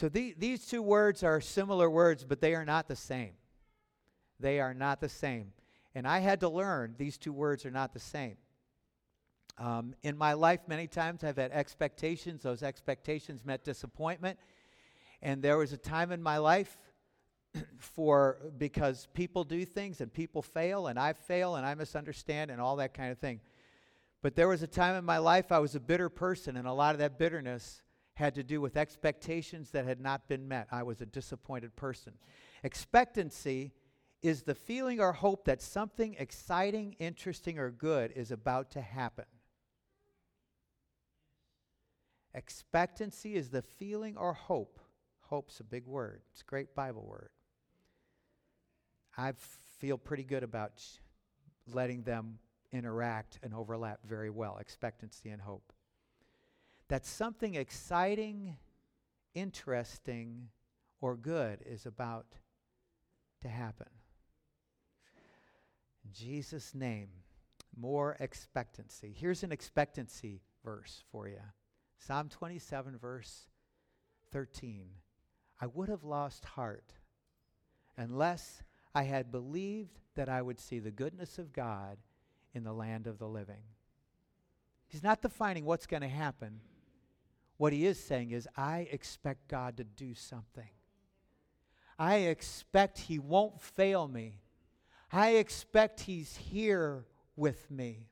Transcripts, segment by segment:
So the, these two words are similar words, but they are not the same. They are not the same. And I had to learn these two words are not the same. Um, in my life, many times I've had expectations. Those expectations met disappointment. And there was a time in my life for because people do things and people fail and I fail and I misunderstand and all that kind of thing. But there was a time in my life I was a bitter person, and a lot of that bitterness had to do with expectations that had not been met. I was a disappointed person. Expectancy is the feeling or hope that something exciting, interesting, or good is about to happen. Expectancy is the feeling or hope. Hope's a big word, it's a great Bible word. I feel pretty good about letting them interact and overlap very well expectancy and hope. That something exciting, interesting, or good is about to happen. In Jesus' name, more expectancy. Here's an expectancy verse for you Psalm 27, verse 13. I would have lost heart unless I had believed that I would see the goodness of God in the land of the living. He's not defining what's going to happen. What he is saying is, I expect God to do something. I expect he won't fail me. I expect he's here with me.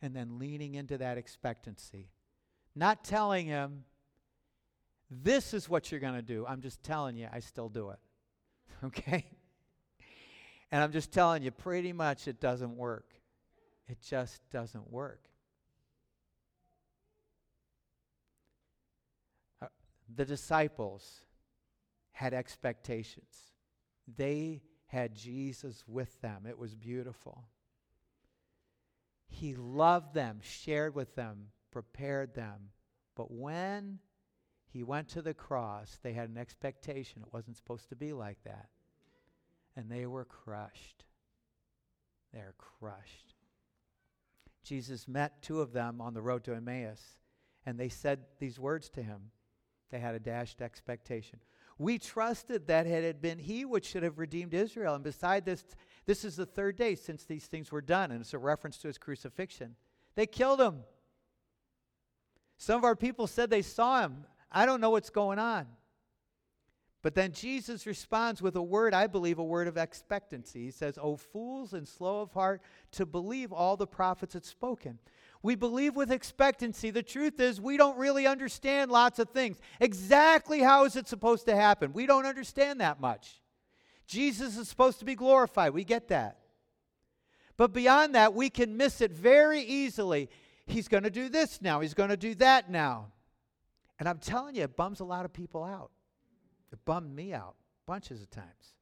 And then leaning into that expectancy. Not telling him, this is what you're going to do. I'm just telling you, I still do it. Okay? And I'm just telling you, pretty much it doesn't work. It just doesn't work. The disciples had expectations, they had Jesus with them. It was beautiful. He loved them, shared with them, prepared them. But when he went to the cross, they had an expectation. It wasn't supposed to be like that and they were crushed. They're crushed. Jesus met two of them on the road to Emmaus, and they said these words to him. They had a dashed expectation. We trusted that it had been he which should have redeemed Israel. And beside this, this is the third day since these things were done, and it's a reference to his crucifixion. They killed him. Some of our people said they saw him. I don't know what's going on. But then Jesus responds with a word, I believe, a word of expectancy. He says, O fools and slow of heart to believe all the prophets had spoken. We believe with expectancy. The truth is, we don't really understand lots of things. Exactly how is it supposed to happen? We don't understand that much. Jesus is supposed to be glorified. We get that. But beyond that, we can miss it very easily. He's going to do this now, he's going to do that now. And I'm telling you, it bums a lot of people out. It bummed me out bunches of times.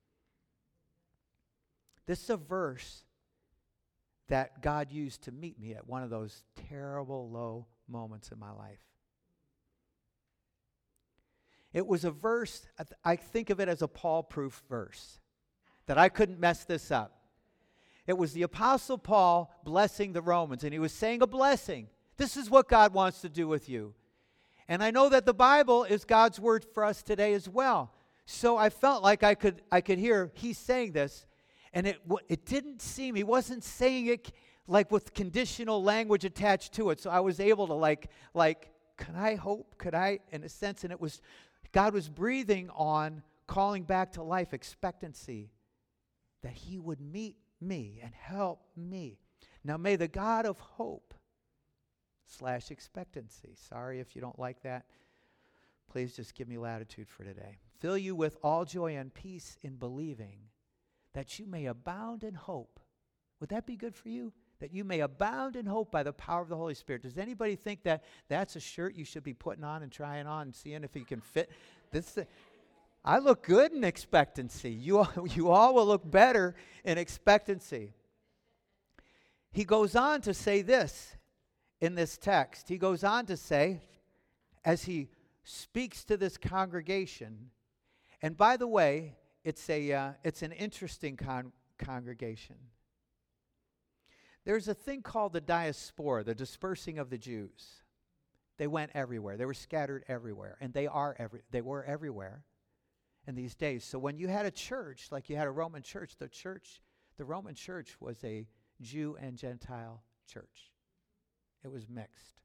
This is a verse that God used to meet me at one of those terrible low moments in my life. It was a verse, I think of it as a Paul proof verse, that I couldn't mess this up. It was the Apostle Paul blessing the Romans, and he was saying a blessing. This is what God wants to do with you. And I know that the Bible is God's word for us today as well. So I felt like I could I could hear he's saying this and it it didn't seem he wasn't saying it like with conditional language attached to it. So I was able to like like can I hope? Could I in a sense and it was God was breathing on calling back to life expectancy that he would meet me and help me. Now may the God of hope slash expectancy. Sorry if you don't like that. Please just give me latitude for today. Fill you with all joy and peace in believing that you may abound in hope. Would that be good for you? That you may abound in hope by the power of the Holy Spirit. Does anybody think that that's a shirt you should be putting on and trying on and seeing if you can fit? This, I look good in expectancy. You all, you all will look better in expectancy. He goes on to say this in this text. He goes on to say, as he speaks to this congregation, and by the way, it's, a, uh, it's an interesting con- congregation. There's a thing called the diaspora, the dispersing of the Jews. They went everywhere. They were scattered everywhere, and they are every they were everywhere in these days. So when you had a church, like you had a Roman church, the church, the Roman church was a Jew and Gentile church. It was mixed.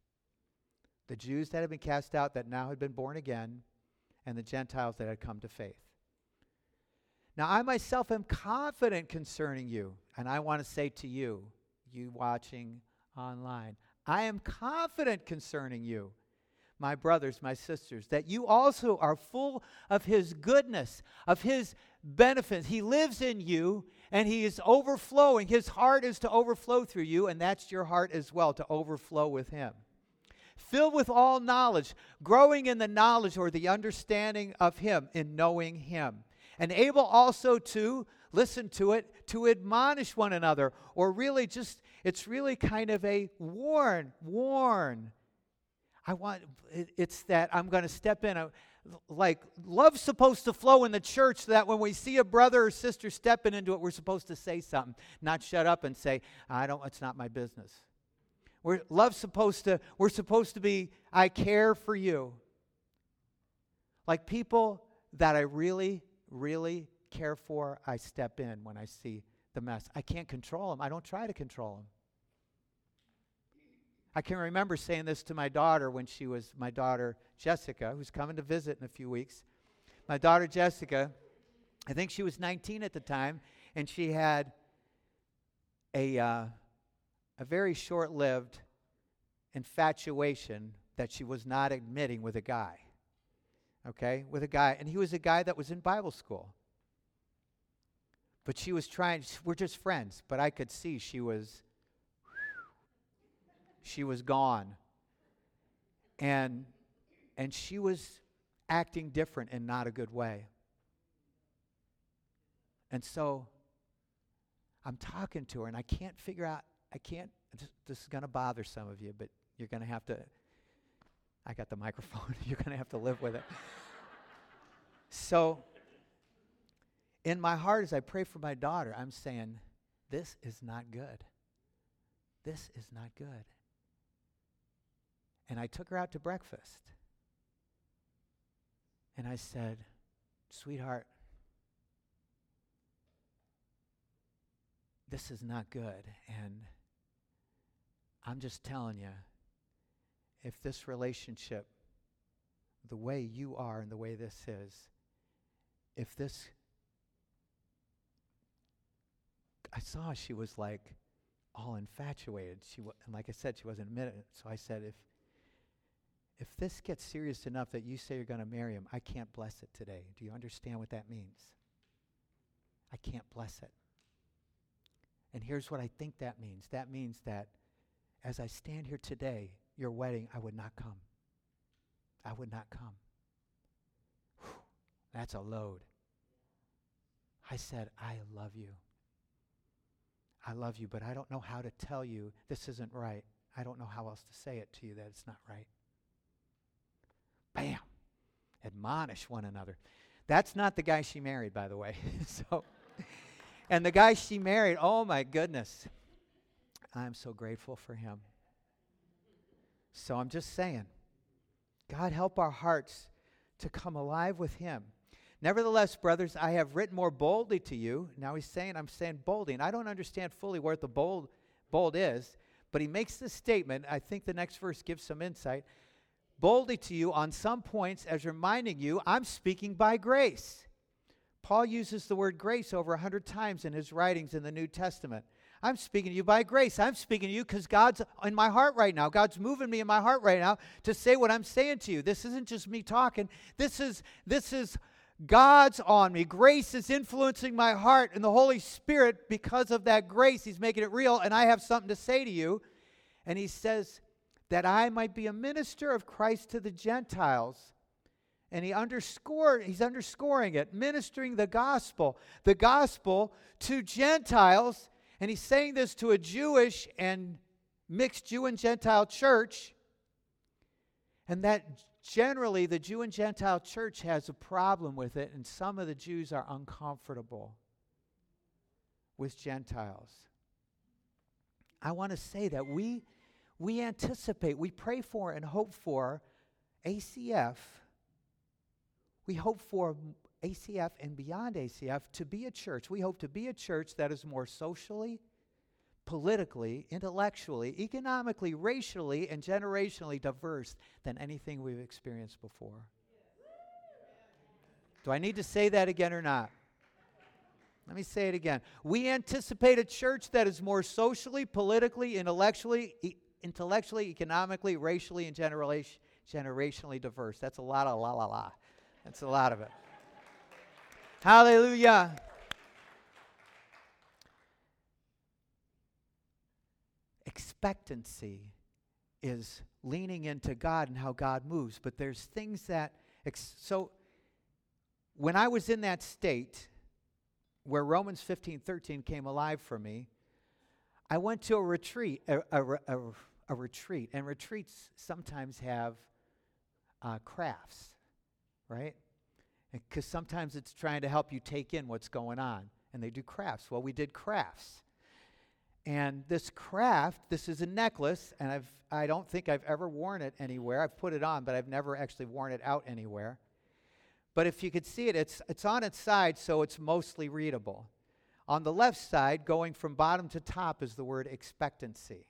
The Jews that had been cast out that now had been born again, and the Gentiles that had come to faith. Now, I myself am confident concerning you, and I want to say to you, you watching online, I am confident concerning you, my brothers, my sisters, that you also are full of his goodness, of his benefits. He lives in you and he is overflowing. His heart is to overflow through you, and that's your heart as well, to overflow with him. Filled with all knowledge, growing in the knowledge or the understanding of him, in knowing him and able also to listen to it to admonish one another or really just it's really kind of a warn warn. I want, it's that i'm going to step in a, like love's supposed to flow in the church so that when we see a brother or sister stepping into it we're supposed to say something not shut up and say i don't it's not my business. We're love's supposed to we're supposed to be i care for you. Like people that i really really care for, I step in when I see the mess. I can't control them. I don't try to control them. I can remember saying this to my daughter when she was my daughter Jessica, who's coming to visit in a few weeks. My daughter Jessica, I think she was 19 at the time, and she had a, uh, a very short lived infatuation that she was not admitting with a guy okay, with a guy, and he was a guy that was in Bible school. But she was trying, we're just friends, but I could see she was, she was gone. And, and she was acting different in not a good way. And so I'm talking to her, and I can't figure out, I can't, this, is going to bother some of you, but you're going to have to I got the microphone. You're going to have to live with it. so, in my heart, as I pray for my daughter, I'm saying, This is not good. This is not good. And I took her out to breakfast. And I said, Sweetheart, this is not good. And I'm just telling you, if this relationship, the way you are and the way this is, if this, I saw she was like all infatuated. She wa- and like I said, she wasn't admitting it. So I said, if if this gets serious enough that you say you're going to marry him, I can't bless it today. Do you understand what that means? I can't bless it. And here's what I think that means. That means that as I stand here today, your wedding, I would not come. I would not come. Whew, that's a load. I said, I love you. I love you, but I don't know how to tell you this isn't right. I don't know how else to say it to you that it's not right. Bam! Admonish one another. That's not the guy she married, by the way. so, and the guy she married, oh my goodness. I'm so grateful for him. So I'm just saying, God, help our hearts to come alive with Him. Nevertheless, brothers, I have written more boldly to you. Now he's saying, I'm saying boldly, and I don't understand fully what the bold, bold is, but he makes this statement. I think the next verse gives some insight. Boldly to you on some points, as reminding you, I'm speaking by grace. Paul uses the word grace over a hundred times in his writings in the New Testament. I'm speaking to you by grace. I'm speaking to you because God's in my heart right now. God's moving me in my heart right now to say what I'm saying to you. This isn't just me talking. This is this is God's on me. Grace is influencing my heart, and the Holy Spirit, because of that grace, He's making it real, and I have something to say to you. And He says that I might be a minister of Christ to the Gentiles. And he underscored, he's underscoring it, ministering the gospel, the gospel to Gentiles and he's saying this to a Jewish and mixed Jew and Gentile church. And that generally the Jew and Gentile church has a problem with it, and some of the Jews are uncomfortable with Gentiles. I want to say that we we anticipate, we pray for, and hope for ACF. We hope for ACF and beyond ACF to be a church. We hope to be a church that is more socially, politically, intellectually, economically, racially, and generationally diverse than anything we've experienced before. Do I need to say that again or not? Let me say it again. We anticipate a church that is more socially, politically, intellectually, e- intellectually, economically, racially, and generation, generationally diverse. That's a lot of la la la. That's a lot of it. Hallelujah. Expectancy is leaning into God and how God moves, but there's things that ex- so when I was in that state where Romans 15 13 came alive for me, I went to a retreat, a, a, a, a retreat, and retreats sometimes have uh, crafts, right? Because sometimes it's trying to help you take in what's going on, and they do crafts. Well, we did crafts. And this craft, this is a necklace, and I've, I don't think I've ever worn it anywhere. I've put it on, but I've never actually worn it out anywhere. But if you could see it, it's, it's on its side, so it's mostly readable. On the left side, going from bottom to top, is the word expectancy.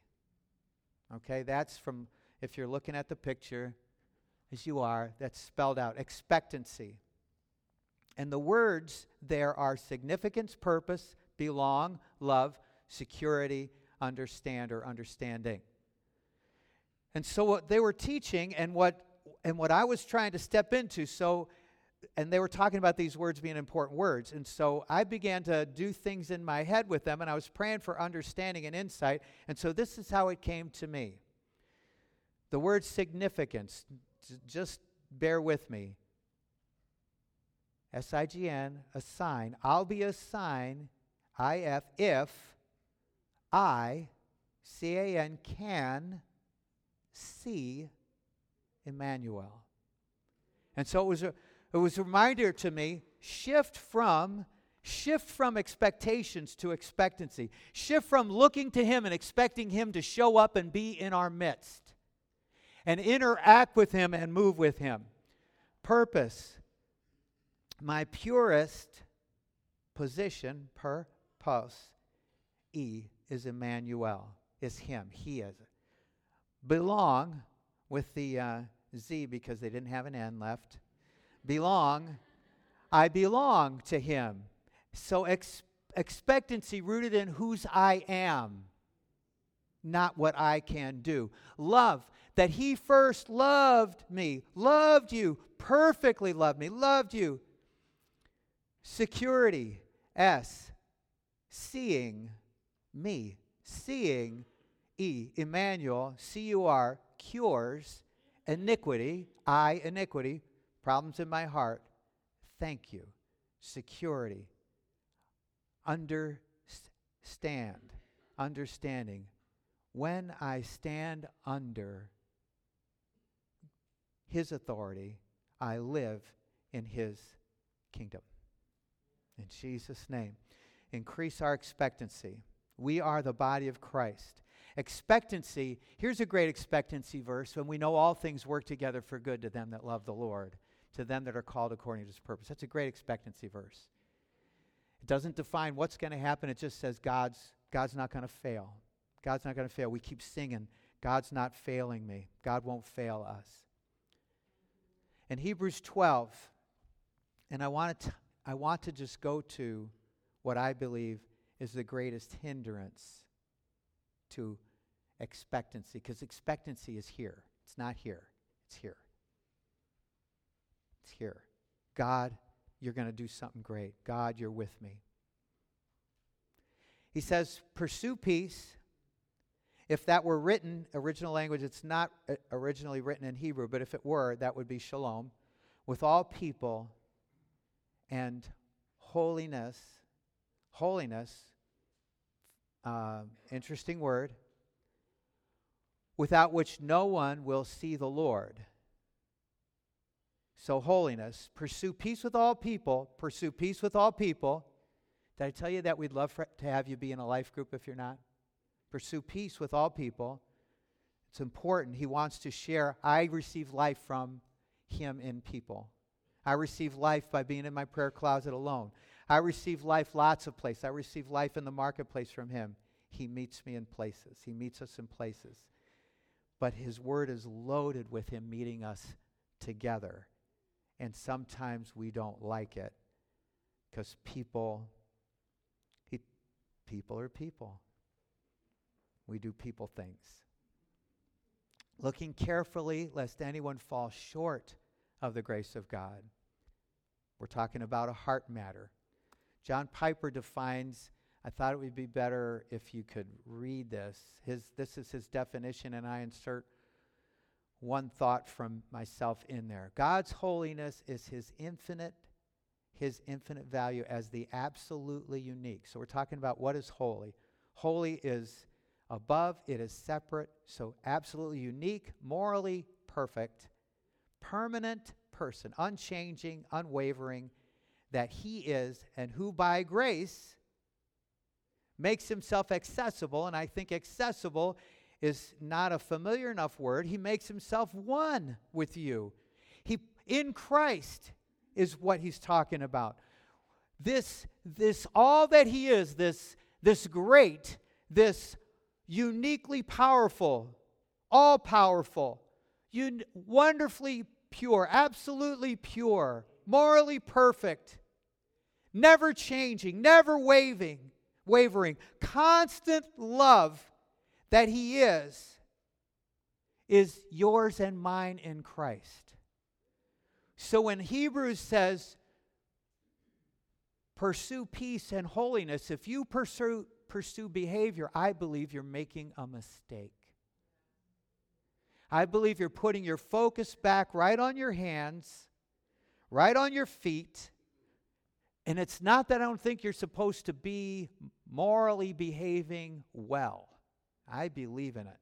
Okay, that's from, if you're looking at the picture, as you are, that's spelled out expectancy. And the words there are significance, purpose, belong, love, security, understand, or understanding. And so what they were teaching and what and what I was trying to step into, so and they were talking about these words being important words. And so I began to do things in my head with them, and I was praying for understanding and insight. And so this is how it came to me. The word significance, just bear with me. S I G N, a sign. I'll be a sign, I F, if I, C A N, can see Emmanuel. And so it was a it was a reminder to me shift from shift from expectations to expectancy shift from looking to him and expecting him to show up and be in our midst and interact with him and move with him purpose my purest position per pos e is emmanuel is him he is belong with the uh, z because they didn't have an n left belong, I belong to him. So ex- expectancy rooted in whose I am, not what I can do. Love, that he first loved me, loved you, perfectly loved me, loved you. Security, S, seeing me, seeing E, Emmanuel, C U R, cures iniquity, I, iniquity, problems in my heart. Thank you. Security. Understand. Understanding. When I stand under His authority, I live in His kingdom. In Jesus' name. Increase our expectancy. We are the body of Christ. Expectancy, here's a great expectancy verse when we know all things work together for good to them that love the Lord to them that are called according to his purpose. That's a great expectancy verse. It doesn't define what's going to happen, it just says God's, God's not going to fail. God's not going to fail. We keep singing, God's not failing me. God won't fail us. In Hebrews 12, and I want to, I want to just go to what I believe is the greatest hindrance to expectancy, because expectancy is here. It's not here, it's here. It's here. God, you're going to do something great. God, you're with me. He says, pursue peace. If that were written, original language, it's not uh, originally written in Hebrew, but if it were, that would be shalom, with all people and holiness. Holiness, uh, interesting word, without which no one will see the Lord. So, holiness, pursue peace with all people, pursue peace with all people. Did I tell you that we'd love for, to have you be in a life group if you're not? Pursue peace with all people. It's important. He wants to share. I receive life from Him in people. I receive life by being in my prayer closet alone. I receive life lots of places. I receive life in the marketplace from Him. He meets me in places, He meets us in places. But His Word is loaded with Him meeting us together. And sometimes we don't like it because people, he, people are people. We do people things looking carefully lest anyone fall short of the grace of God. We're talking about a heart matter. John Piper defines, I thought it would be better if you could read this. His, this is his definition, and I insert one thought from myself in there. God's holiness is his infinite, his infinite value as the absolutely unique. So we're talking about what is holy. Holy is above, it is separate, so absolutely unique, morally perfect, permanent person, unchanging, unwavering, that he is, and who by grace makes himself accessible. And I think accessible is not a familiar enough word. He makes himself one with you. He in Christ is what he's talking about. This this all that he is, this this great, this uniquely powerful, all powerful, un- wonderfully pure, absolutely pure, morally perfect, never changing, never waving, wavering, constant love that he is is yours and mine in Christ. So when Hebrews says pursue peace and holiness, if you pursue pursue behavior, I believe you're making a mistake. I believe you're putting your focus back right on your hands, right on your feet. And it's not that I don't think you're supposed to be morally behaving well. I believe in it.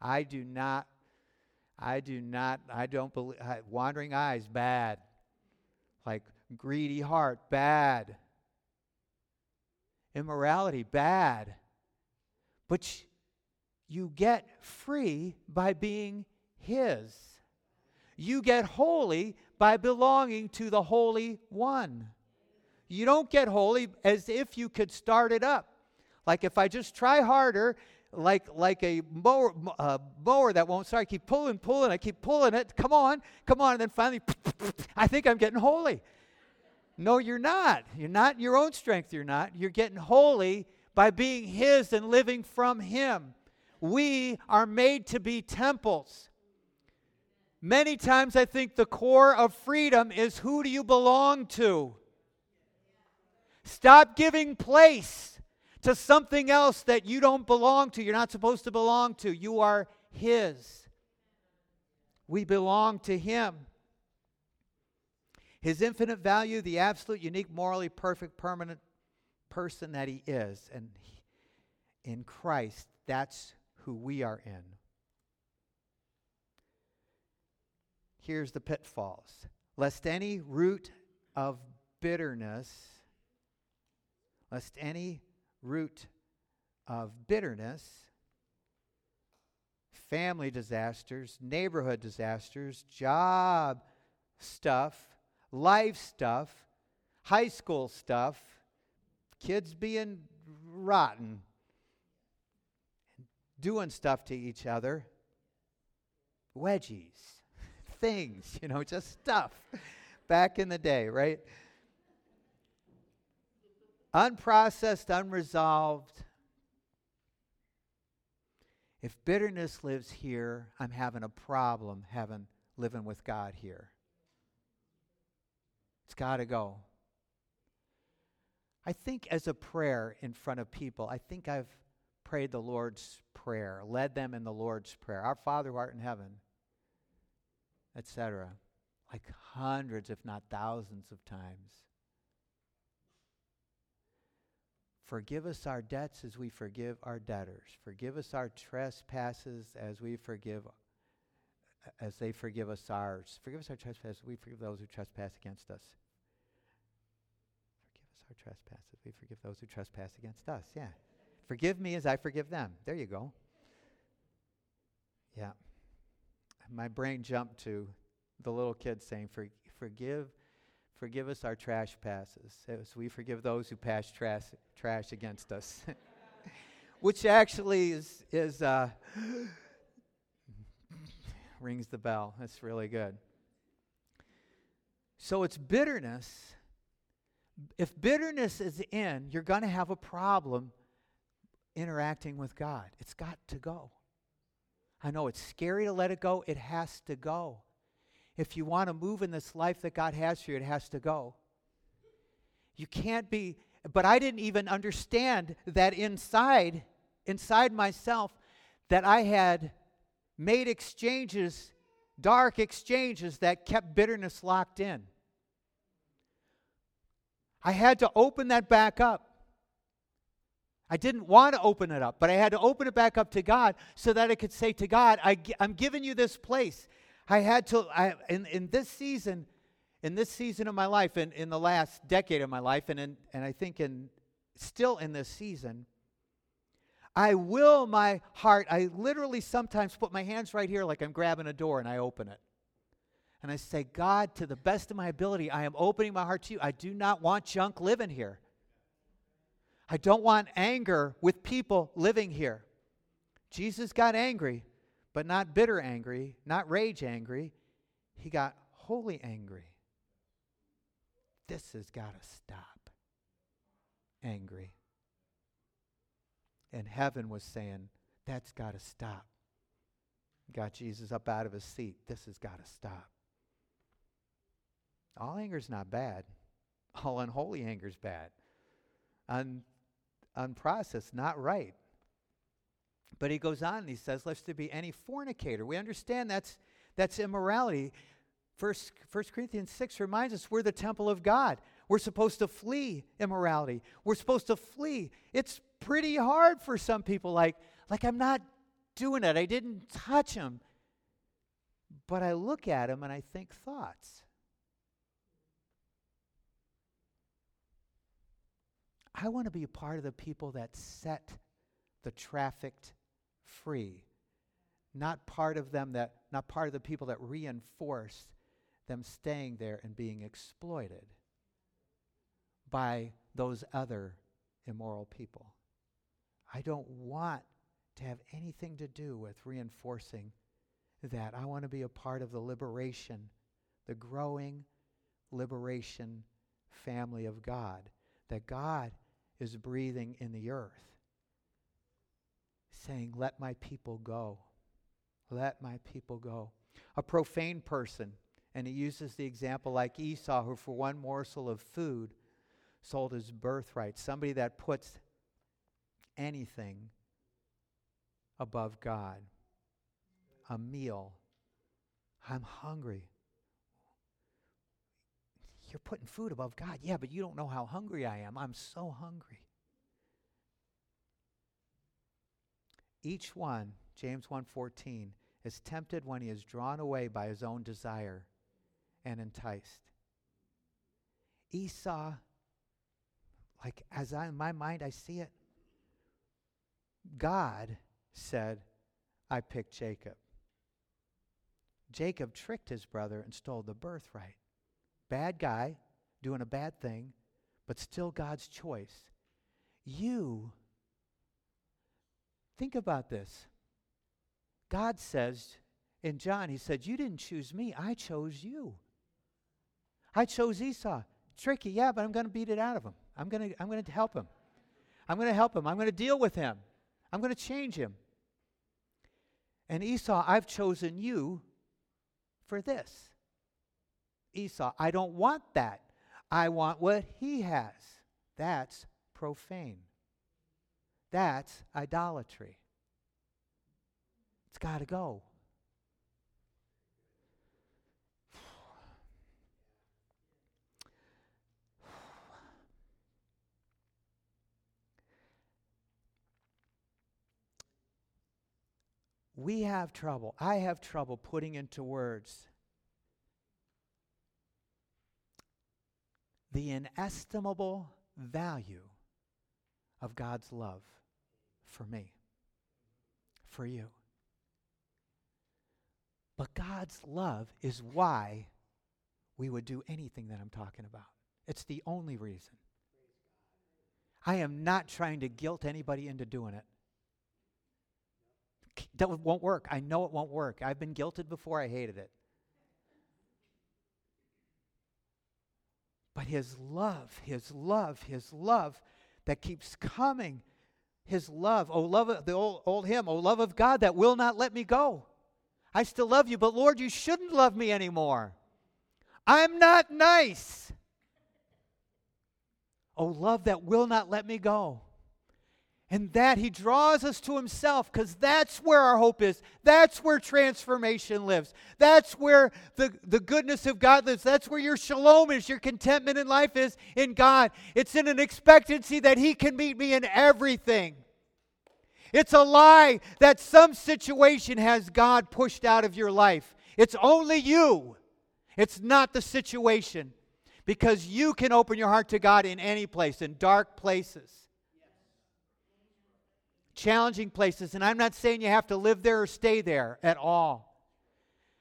I do not, I do not, I don't believe, wandering eyes, bad. Like greedy heart, bad immorality, bad. But you get free by being His. You get holy by belonging to the Holy One. You don't get holy as if you could start it up. Like if I just try harder, like like a mower, uh, mower that won't start. I keep pulling, pulling. I keep pulling it. Come on, come on, and then finally, I think I'm getting holy. No, you're not. You're not in your own strength, you're not. You're getting holy by being His and living from Him. We are made to be temples. Many times I think the core of freedom is who do you belong to? Stop giving place to something else that you don't belong to, you're not supposed to belong to. You are His. We belong to Him. His infinite value, the absolute, unique, morally perfect, permanent person that He is. And in Christ, that's who we are in. Here's the pitfalls lest any root of bitterness, lest any root of bitterness, family disasters, neighborhood disasters, job stuff, life stuff, high school stuff, kids being rotten, doing stuff to each other, wedgies, things, you know, just stuff back in the day, right? Unprocessed, unresolved. If bitterness lives here, I'm having a problem having living with God here. It's got to go. I think as a prayer in front of people, I think I've prayed the Lord's Prayer, led them in the Lord's Prayer. Our Father who art in heaven, etc. Like hundreds, if not thousands of times. Forgive us our debts as we forgive our debtors. Forgive us our trespasses as we forgive as they forgive us ours. Forgive us our trespasses, we forgive those who trespass against us. Forgive us our trespasses, we forgive those who trespass against us. Yeah. Forgive me as I forgive them. There you go. Yeah. My brain jumped to the little kid saying, For, Forgive. Forgive us our trash passes as we forgive those who pass trash, trash against us. Which actually is, is uh, rings the bell. That's really good. So it's bitterness. If bitterness is in, you're going to have a problem interacting with God. It's got to go. I know it's scary to let it go, it has to go. If you want to move in this life that God has for you, it has to go. You can't be, but I didn't even understand that inside, inside myself, that I had made exchanges, dark exchanges that kept bitterness locked in. I had to open that back up. I didn't want to open it up, but I had to open it back up to God so that I could say to God, I, am giving you this place. I had to, I, in, in this season, in this season of my life, in, in the last decade of my life, and, in, and I think in still in this season, I will my heart, I literally sometimes put my hands right here like I'm grabbing a door and I open it. And I say, God, to the best of my ability, I am opening my heart to you. I do not want junk living here. I don't want anger with people living here. Jesus got angry, but not bitter angry, not rage angry. He got holy angry. This has got to stop. Angry. And heaven was saying, that's got to stop. Got Jesus up out of his seat. This has got to stop. All anger is not bad. All unholy anger is bad. Un, unprocessed, not right. But he goes on and he says, lest there be any fornicator. We understand that's, that's immorality. First, First Corinthians 6 reminds us we're the temple of God. We're supposed to flee immorality. We're supposed to flee. It's pretty hard for some people, like, like I'm not doing it. I didn't touch him. But I look at him and I think thoughts. I want to be a part of the people that set the trafficked free. Not part of them that not part of the people that reinforce them staying there and being exploited by those other immoral people. I don't want to have anything to do with reinforcing that. I want to be a part of the liberation, the growing liberation family of God. That God is breathing in the earth, saying, Let my people go. Let my people go. A profane person, and he uses the example like Esau, who for one morsel of food sold his birthright. Somebody that puts anything above God. A meal. I'm hungry. You're putting food above God. Yeah, but you don't know how hungry I am. I'm so hungry. Each one, James 1:14, is tempted when he is drawn away by his own desire and enticed. Esau, like as I in my mind I see it, God said, I picked Jacob. Jacob tricked his brother and stole the birthright. Bad guy, doing a bad thing, but still God's choice. You, think about this. God says in John, He said, You didn't choose me, I chose you. I chose Esau. Tricky, yeah, but I'm going to beat it out of him. I'm going to I'm going to help him. I'm going to help him. I'm going to deal with him. I'm going to change him. And Esau, I've chosen you for this. Esau. I don't want that. I want what he has. That's profane. That's idolatry. It's got to go. We have trouble. I have trouble putting into words the inestimable value of God's love for me, for you. But God's love is why we would do anything that I'm talking about. It's the only reason. I am not trying to guilt anybody into doing it. That won't work. I know it won't work. I've been guilted before, I hated it. But His love, His love, His love that keeps coming, His love, oh, love, of, the old, old hymn, oh, love of God that will not let me go. I still love you, but Lord, you shouldn't love me anymore. I'm not nice. Oh, love that will not let me go. And that he draws us to himself because that's where our hope is. That's where transformation lives. That's where the, the goodness of God lives. That's where your shalom is, your contentment in life is in God. It's in an expectancy that he can meet me in everything. It's a lie that some situation has God pushed out of your life. It's only you, it's not the situation. Because you can open your heart to God in any place, in dark places, challenging places. And I'm not saying you have to live there or stay there at all.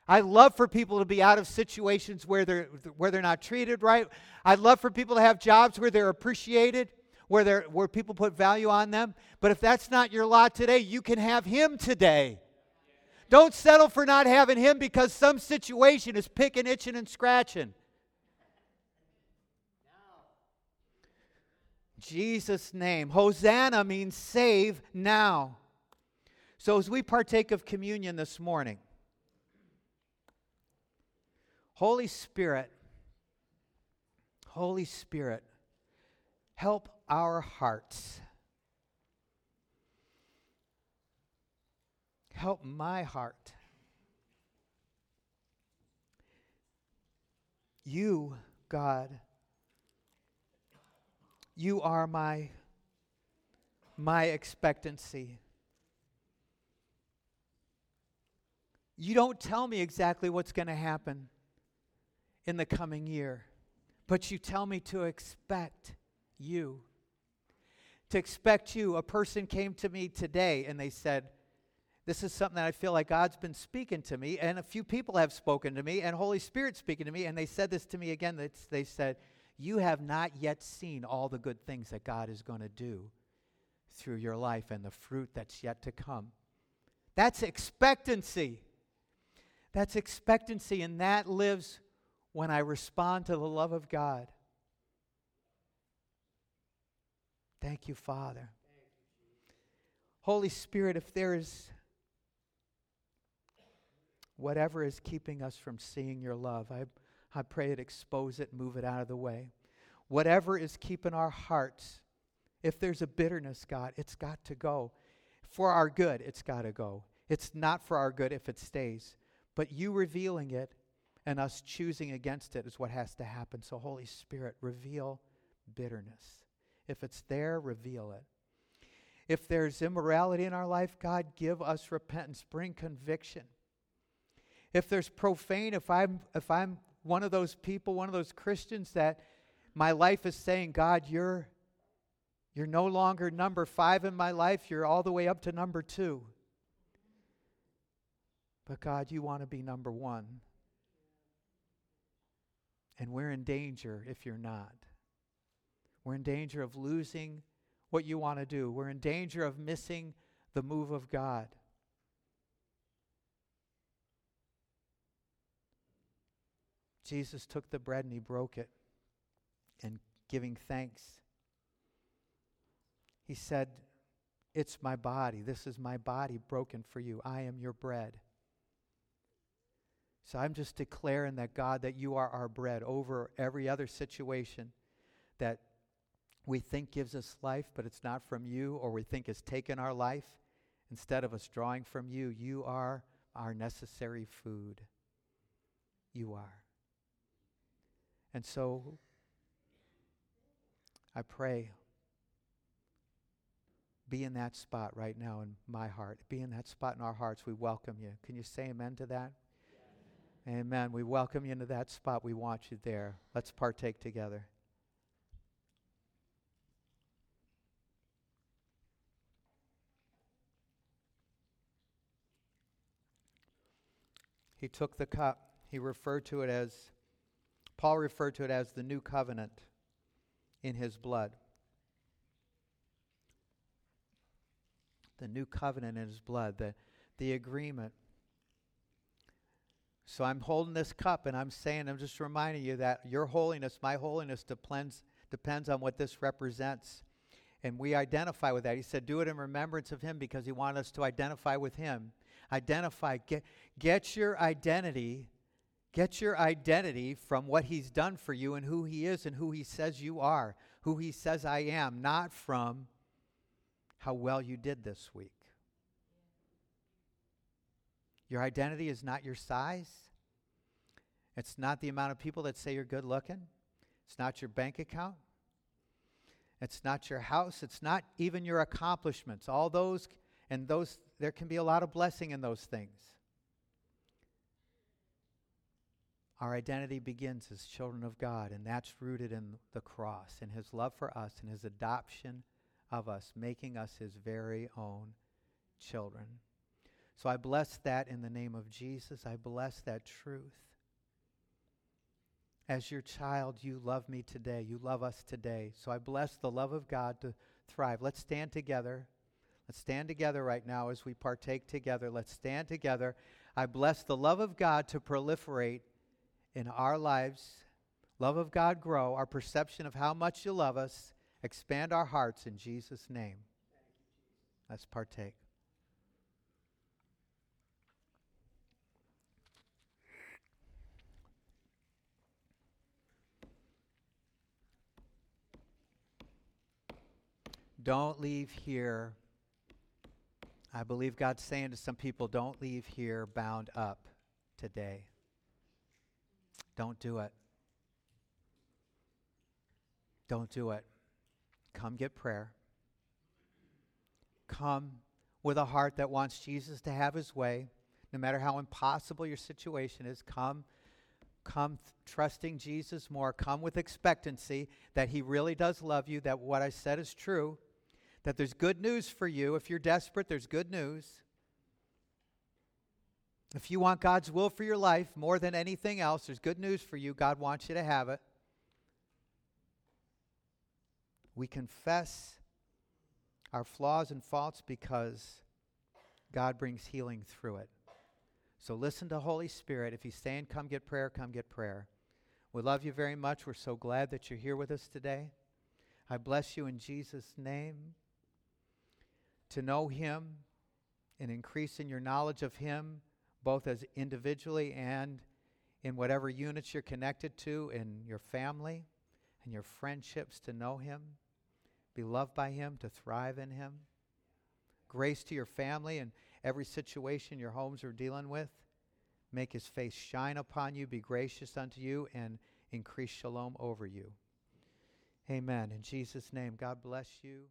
I love for people to be out of situations where they're, where they're not treated right. I'd love for people to have jobs where they're appreciated where, they're, where people put value on them. But if that's not your lot today, you can have Him today. Don't settle for not having Him because some situation is picking, itching, and scratching. Jesus' name. Hosanna means save now. So as we partake of communion this morning, Holy Spirit, Holy Spirit, help our hearts. Help my heart. You, God, you are my my expectancy. You don't tell me exactly what's going to happen in the coming year, but you tell me to expect you to expect you. A person came to me today and they said, This is something that I feel like God's been speaking to me, and a few people have spoken to me, and Holy Spirit speaking to me, and they said this to me again. They said, You have not yet seen all the good things that God is going to do through your life and the fruit that's yet to come. That's expectancy. That's expectancy, and that lives when I respond to the love of God. Thank you, Father. Holy Spirit, if there is whatever is keeping us from seeing your love, I, I pray it expose it, move it out of the way. Whatever is keeping our hearts, if there's a bitterness, God, it's got to go. For our good, it's got to go. It's not for our good if it stays. But you revealing it and us choosing against it is what has to happen. So, Holy Spirit, reveal bitterness. If it's there, reveal it. If there's immorality in our life, God, give us repentance, bring conviction. If there's profane, if I'm if I'm one of those people, one of those Christians that my life is saying, God, you're you're no longer number 5 in my life, you're all the way up to number 2. But God, you want to be number 1. And we're in danger if you're not. We're in danger of losing what you want to do. We're in danger of missing the move of God. Jesus took the bread and he broke it, and giving thanks, he said, It's my body. This is my body broken for you. I am your bread. So I'm just declaring that, God, that you are our bread over every other situation that we think gives us life, but it's not from you, or we think has taken our life. Instead of us drawing from you, you are our necessary food. You are. And so I pray, be in that spot right now in my heart. Be in that spot in our hearts. We welcome you. Can you say amen to that? Yes. Amen. We welcome you into that spot. We want you there. Let's partake together. he took the cup. He referred to it as, Paul referred to it as the new covenant in his blood. The new covenant in his blood, the, the agreement. So I'm holding this cup and I'm saying, I'm just reminding you that your holiness, my holiness, depends, depends on what this represents. And we identify with that. He said, Do it in remembrance of him because he wanted us to identify with him. Identify, get, get your identity, get your identity from what he's done for you and who he is and who he says you are, who he says I am, not from how well you did this week. Your identity is not your size. It's not the amount of people that say you're good looking. It's not your bank account. It's not your house. It's not even your accomplishments. All those, and those, there can be a lot of blessing in those things. Our identity begins as children of God, and that's rooted in the cross and His love for us and His adoption of us, making us His very own children. So I bless that in the name of Jesus. I bless that truth. As your child, you love me today. You love us today. So I bless the love of God to thrive. Let's stand together. Let's stand together right now as we partake together. Let's stand together. I bless the love of God to proliferate in our lives. Love of God grow, our perception of how much you love us, expand our hearts in Jesus' name. Let's partake. Don't leave here. I believe God's saying to some people, don't leave here bound up today. Don't do it. Don't do it. Come get prayer. Come with a heart that wants Jesus to have his way, no matter how impossible your situation is. Come come trusting Jesus more. Come with expectancy that he really does love you, that what I said is true, that there's good news for you. If you're desperate, there's good news. If you want God's will for your life more than anything else, there's good news for you. God wants you to have it. We confess our flaws and faults because God brings healing through it. So listen to Holy Spirit. If He's saying, come get prayer, come get prayer. We love you very much. We're so glad that you're here with us today. I bless you in Jesus' name to know Him and increase in your knowledge of Him, both as individually and in whatever units you're connected to in your family and your friendships, to know Him, be loved by Him, to thrive in Him. Grace to your family and every situation your homes are dealing with. Make His face shine upon you, be gracious unto you, and increase shalom over you. Amen. In Jesus' name, God bless you.